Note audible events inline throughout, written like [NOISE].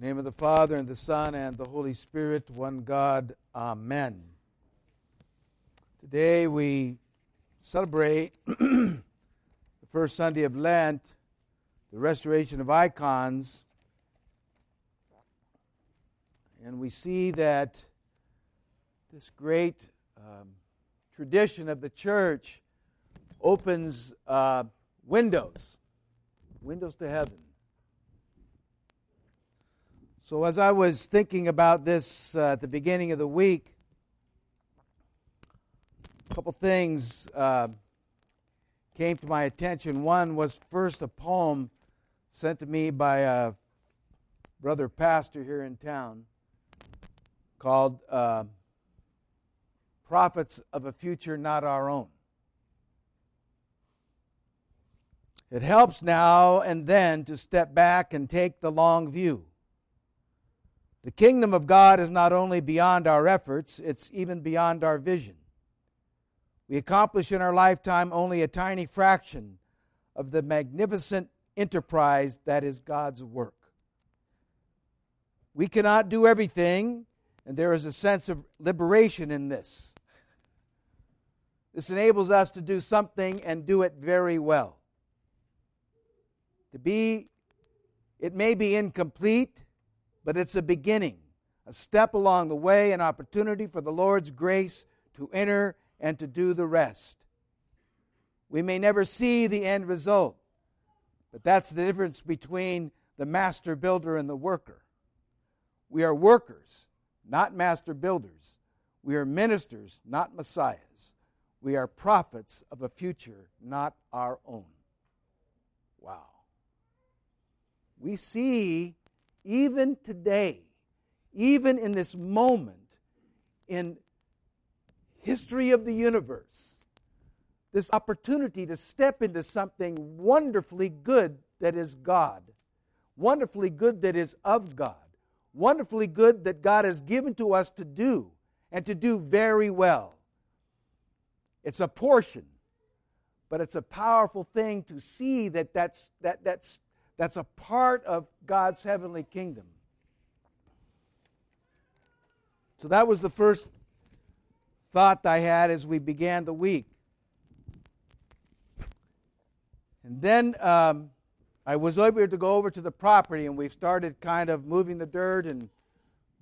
name of the Father, and the Son, and the Holy Spirit, one God. Amen. Today we celebrate [CLEARS THROAT] the first Sunday of Lent, the restoration of icons. And we see that this great um, tradition of the church opens uh, windows, windows to heaven. So, as I was thinking about this uh, at the beginning of the week, a couple things uh, came to my attention. One was first a poem sent to me by a brother pastor here in town called uh, Prophets of a Future Not Our Own. It helps now and then to step back and take the long view. The kingdom of God is not only beyond our efforts, it's even beyond our vision. We accomplish in our lifetime only a tiny fraction of the magnificent enterprise that is God's work. We cannot do everything, and there is a sense of liberation in this. This enables us to do something and do it very well. To be, it may be incomplete, but it's a beginning, a step along the way, an opportunity for the Lord's grace to enter and to do the rest. We may never see the end result, but that's the difference between the master builder and the worker. We are workers, not master builders. We are ministers, not messiahs. We are prophets of a future not our own. Wow. We see even today, even in this moment in history of the universe, this opportunity to step into something wonderfully good that is God, wonderfully good that is of God, wonderfully good that God has given to us to do and to do very well. It's a portion, but it's a powerful thing to see that that's, that, that's that's a part of God's heavenly kingdom. So that was the first thought I had as we began the week. And then um, I was able to go over to the property, and we've started kind of moving the dirt and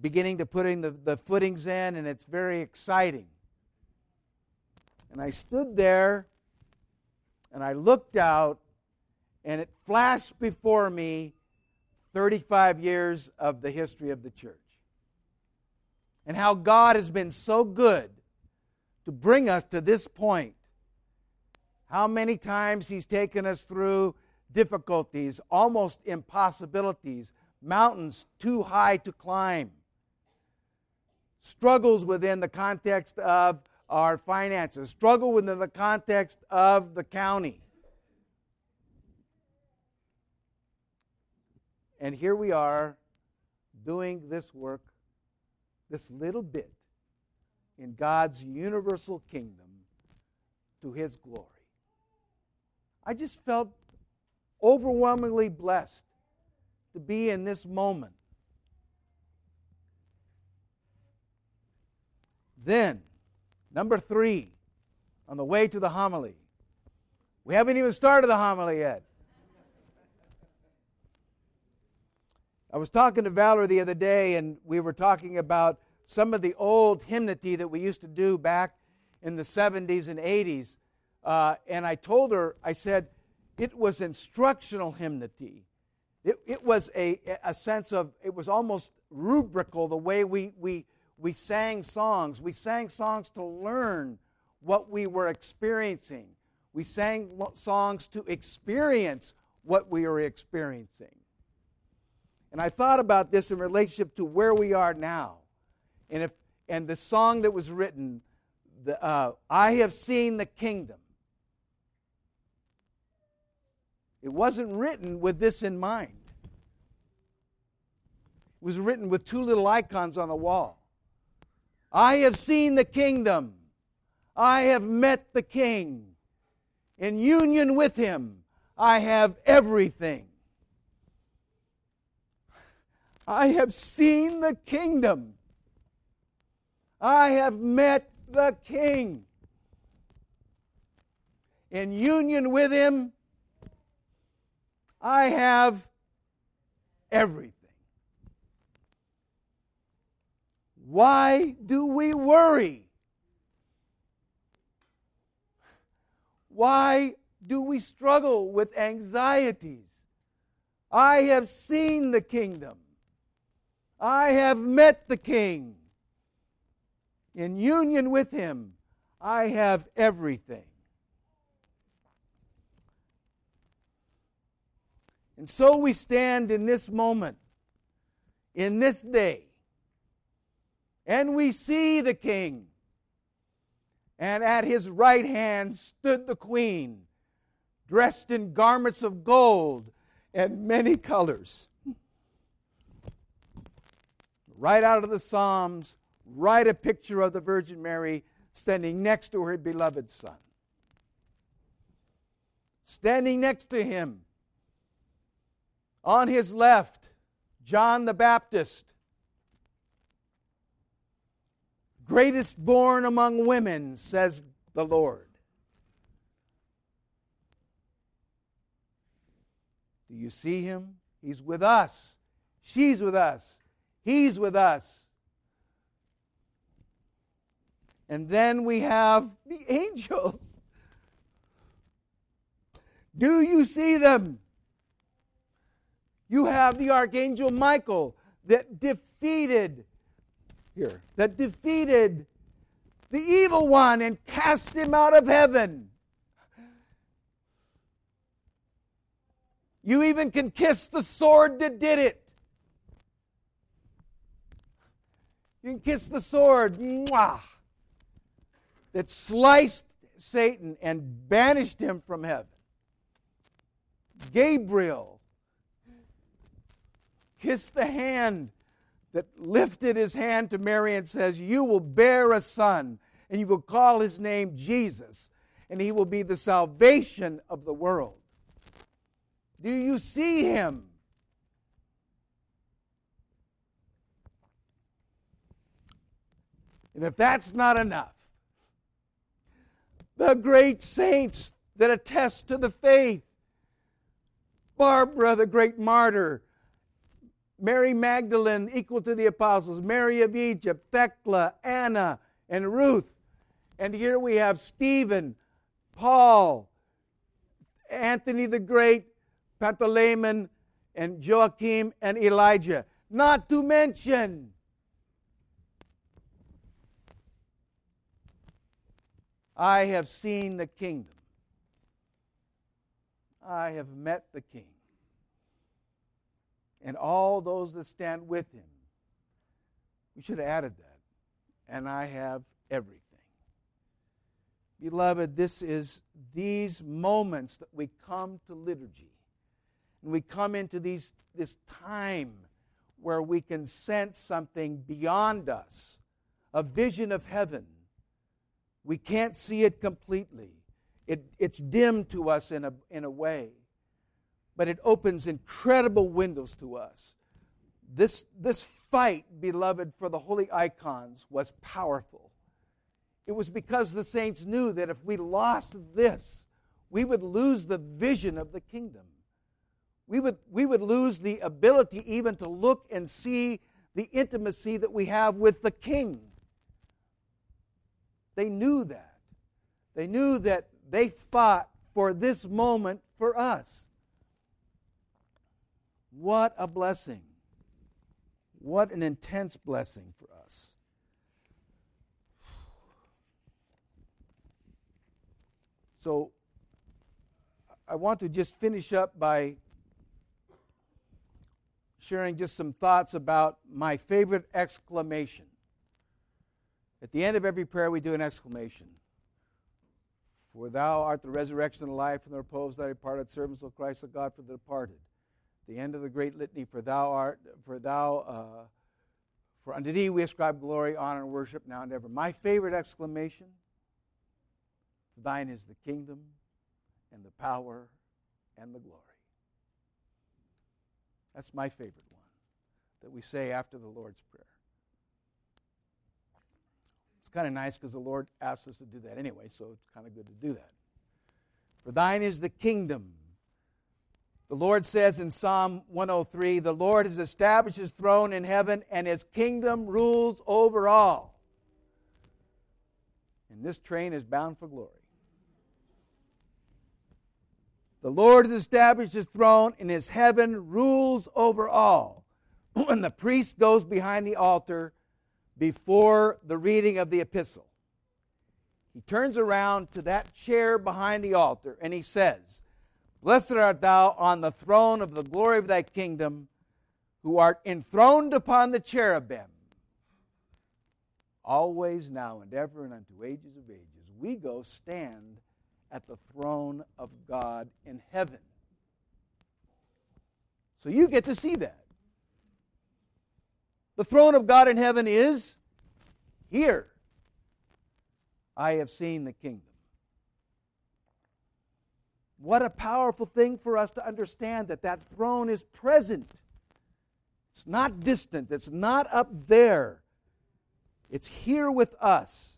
beginning to putting the, the footings in, and it's very exciting. And I stood there and I looked out and it flashed before me 35 years of the history of the church. And how God has been so good to bring us to this point. How many times He's taken us through difficulties, almost impossibilities, mountains too high to climb, struggles within the context of our finances, struggle within the context of the county And here we are doing this work, this little bit, in God's universal kingdom to His glory. I just felt overwhelmingly blessed to be in this moment. Then, number three, on the way to the homily. We haven't even started the homily yet. I was talking to Valerie the other day, and we were talking about some of the old hymnody that we used to do back in the 70s and 80s. Uh, and I told her, I said, it was instructional hymnody. It, it was a, a sense of, it was almost rubrical the way we, we, we sang songs. We sang songs to learn what we were experiencing. We sang songs to experience what we were experiencing. And I thought about this in relationship to where we are now. And, if, and the song that was written, the, uh, I have seen the kingdom. It wasn't written with this in mind. It was written with two little icons on the wall. I have seen the kingdom. I have met the king. In union with him, I have everything. I have seen the kingdom. I have met the King. In union with Him, I have everything. Why do we worry? Why do we struggle with anxieties? I have seen the kingdom. I have met the king. In union with him, I have everything. And so we stand in this moment, in this day, and we see the king. And at his right hand stood the queen, dressed in garments of gold and many colors. Right out of the Psalms, right a picture of the Virgin Mary standing next to her beloved Son. Standing next to him, on his left, John the Baptist, greatest born among women, says the Lord. Do you see him? He's with us. She's with us. He's with us. And then we have the [LAUGHS] angels. Do you see them? You have the archangel Michael that defeated here, that defeated the evil one and cast him out of heaven. You even can kiss the sword that did it. You can kiss the sword mwah, that sliced Satan and banished him from heaven. Gabriel kissed the hand that lifted his hand to Mary and says, You will bear a son, and you will call his name Jesus, and he will be the salvation of the world. Do you see him? And if that's not enough, the great saints that attest to the faith Barbara, the great martyr, Mary Magdalene, equal to the apostles, Mary of Egypt, Thecla, Anna, and Ruth. And here we have Stephen, Paul, Anthony the Great, Pantaleimon, and Joachim and Elijah. Not to mention I have seen the kingdom. I have met the king. And all those that stand with him. We should have added that. And I have everything. Beloved, this is these moments that we come to liturgy and we come into these, this time where we can sense something beyond us, a vision of heaven. We can't see it completely. It, it's dim to us in a, in a way, but it opens incredible windows to us. This, this fight, beloved, for the holy icons was powerful. It was because the saints knew that if we lost this, we would lose the vision of the kingdom we would, we would lose the ability even to look and see the intimacy that we have with the king. They knew that. They knew that they fought for this moment for us. What a blessing. What an intense blessing for us. So, I want to just finish up by sharing just some thoughts about my favorite exclamation. At the end of every prayer, we do an exclamation. For thou art the resurrection and the life and the repose that departed servants of Christ of God for the departed. The end of the great litany, for thou art, for thou, uh, for unto thee we ascribe glory, honor, and worship now and ever. My favorite exclamation, thine is the kingdom and the power and the glory. That's my favorite one. that we say after the Lord's Prayer. It's kind of nice because the Lord asks us to do that anyway, so it's kind of good to do that. For thine is the kingdom. The Lord says in Psalm 103 The Lord has established his throne in heaven, and his kingdom rules over all. And this train is bound for glory. The Lord has established his throne, and his heaven rules over all. [CLEARS THROAT] when the priest goes behind the altar before the reading of the epistle, he turns around to that chair behind the altar and he says, Blessed art thou on the throne of the glory of thy kingdom, who art enthroned upon the cherubim, always, now, and ever, and unto ages of ages. We go stand at the throne of God in heaven. So you get to see that. The throne of God in heaven is here. I have seen the kingdom. What a powerful thing for us to understand that that throne is present. It's not distant, it's not up there. It's here with us.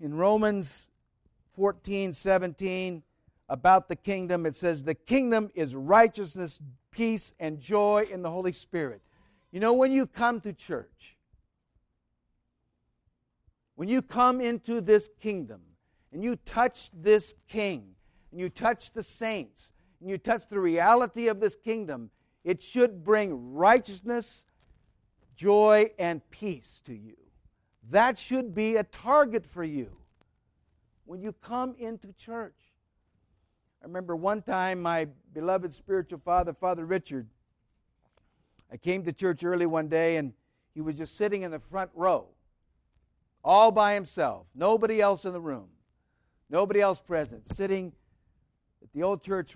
In Romans 14 17, about the kingdom, it says, The kingdom is righteousness, peace, and joy in the Holy Spirit. You know, when you come to church, when you come into this kingdom and you touch this king, and you touch the saints, and you touch the reality of this kingdom, it should bring righteousness, joy, and peace to you. That should be a target for you when you come into church. I remember one time my beloved spiritual father, Father Richard, I came to church early one day and he was just sitting in the front row, all by himself, nobody else in the room, nobody else present, sitting at the old church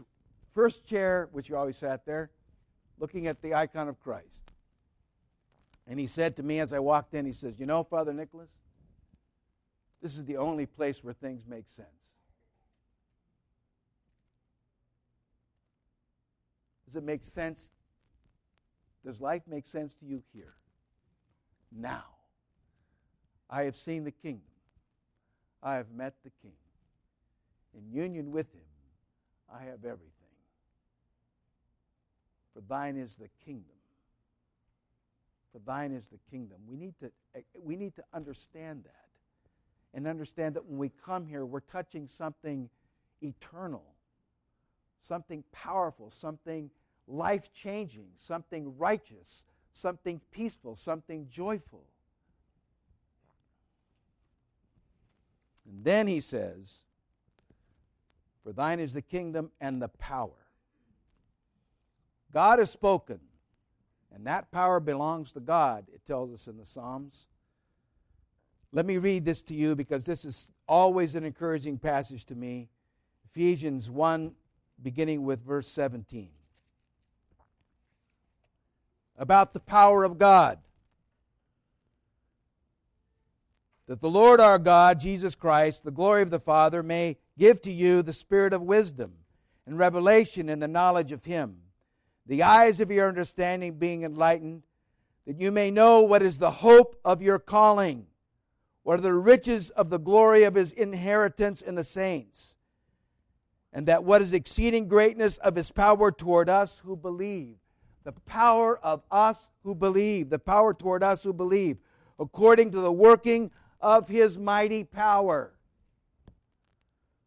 first chair, which you always sat there, looking at the icon of Christ. And he said to me as I walked in, he says, You know, Father Nicholas, this is the only place where things make sense. Does it make sense? Does life make sense to you here? Now. I have seen the kingdom. I have met the king. In union with him, I have everything. For thine is the kingdom. For thine is the kingdom. We need to, we need to understand that. And understand that when we come here, we're touching something eternal, something powerful, something life changing, something righteous, something peaceful, something joyful. And then he says, For thine is the kingdom and the power. God has spoken, and that power belongs to God, it tells us in the Psalms. Let me read this to you because this is always an encouraging passage to me. Ephesians 1, beginning with verse 17 about the power of God. That the Lord our God, Jesus Christ, the glory of the Father, may give to you the spirit of wisdom and revelation in the knowledge of Him, the eyes of your understanding being enlightened, that you may know what is the hope of your calling, what are the riches of the glory of His inheritance in the saints, and that what is exceeding greatness of His power toward us who believe the power of us who believe, the power toward us who believe, according to the working of his mighty power,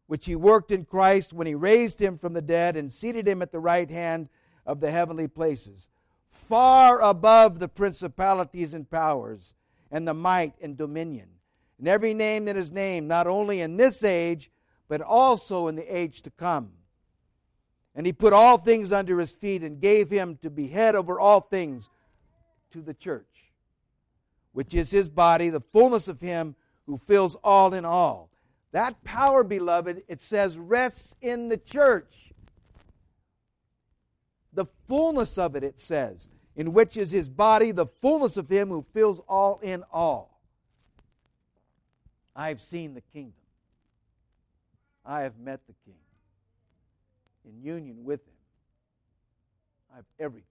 which he worked in Christ when he raised him from the dead and seated him at the right hand of the heavenly places, far above the principalities and powers, and the might and dominion, and every name that is named, not only in this age, but also in the age to come and he put all things under his feet and gave him to be head over all things to the church, which is his body, the fullness of him who fills all in all. That power, beloved, it says, rests in the church. The fullness of it, it says, in which is his body, the fullness of him who fills all in all. I have seen the kingdom. I have met the king in union with Him. I have everything.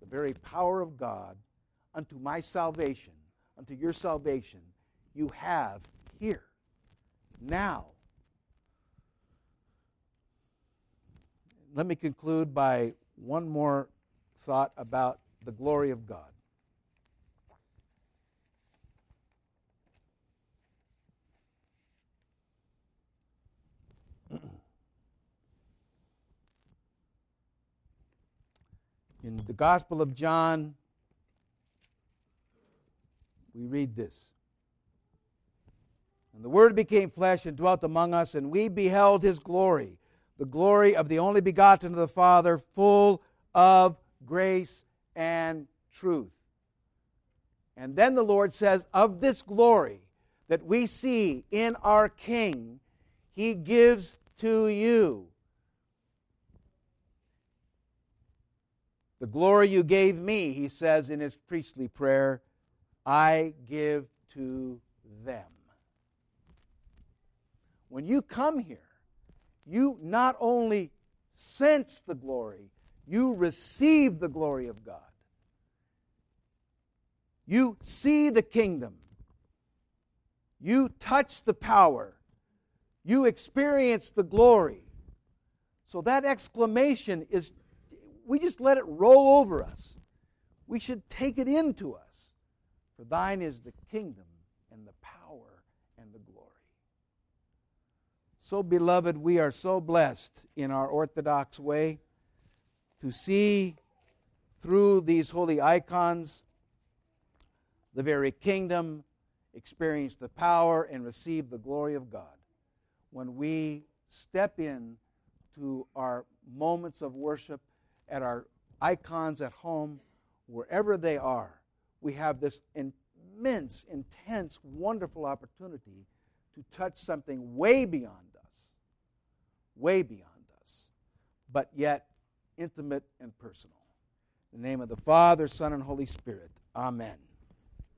the very power of God unto my salvation, unto your salvation, you have here, now. Let me conclude by one more thought about the glory of God. In the Gospel of John, we read this. And the Word became flesh and dwelt among us, and we beheld his glory, the glory of the only begotten of the Father, full of grace and truth. And then the Lord says, Of this glory that we see in our King, he gives to you The glory you gave me, he says in his priestly prayer, I give to them. When you come here, you not only sense the glory, you receive the glory of God. You see the kingdom. You touch the power. You experience the glory. So that exclamation is we just let it roll over us. We should take it into us. For thine is the kingdom and the power and the glory. So, beloved, we are so blessed in our Orthodox way to see through these holy icons the very kingdom, experience the power, and receive the glory of God. When we step in to our moments of worship at our icons at home, wherever they are, we have this immense, intense, wonderful opportunity to touch something way beyond us, way beyond us, but yet intimate and personal. In the name of the Father, Son, and Holy Spirit. Amen.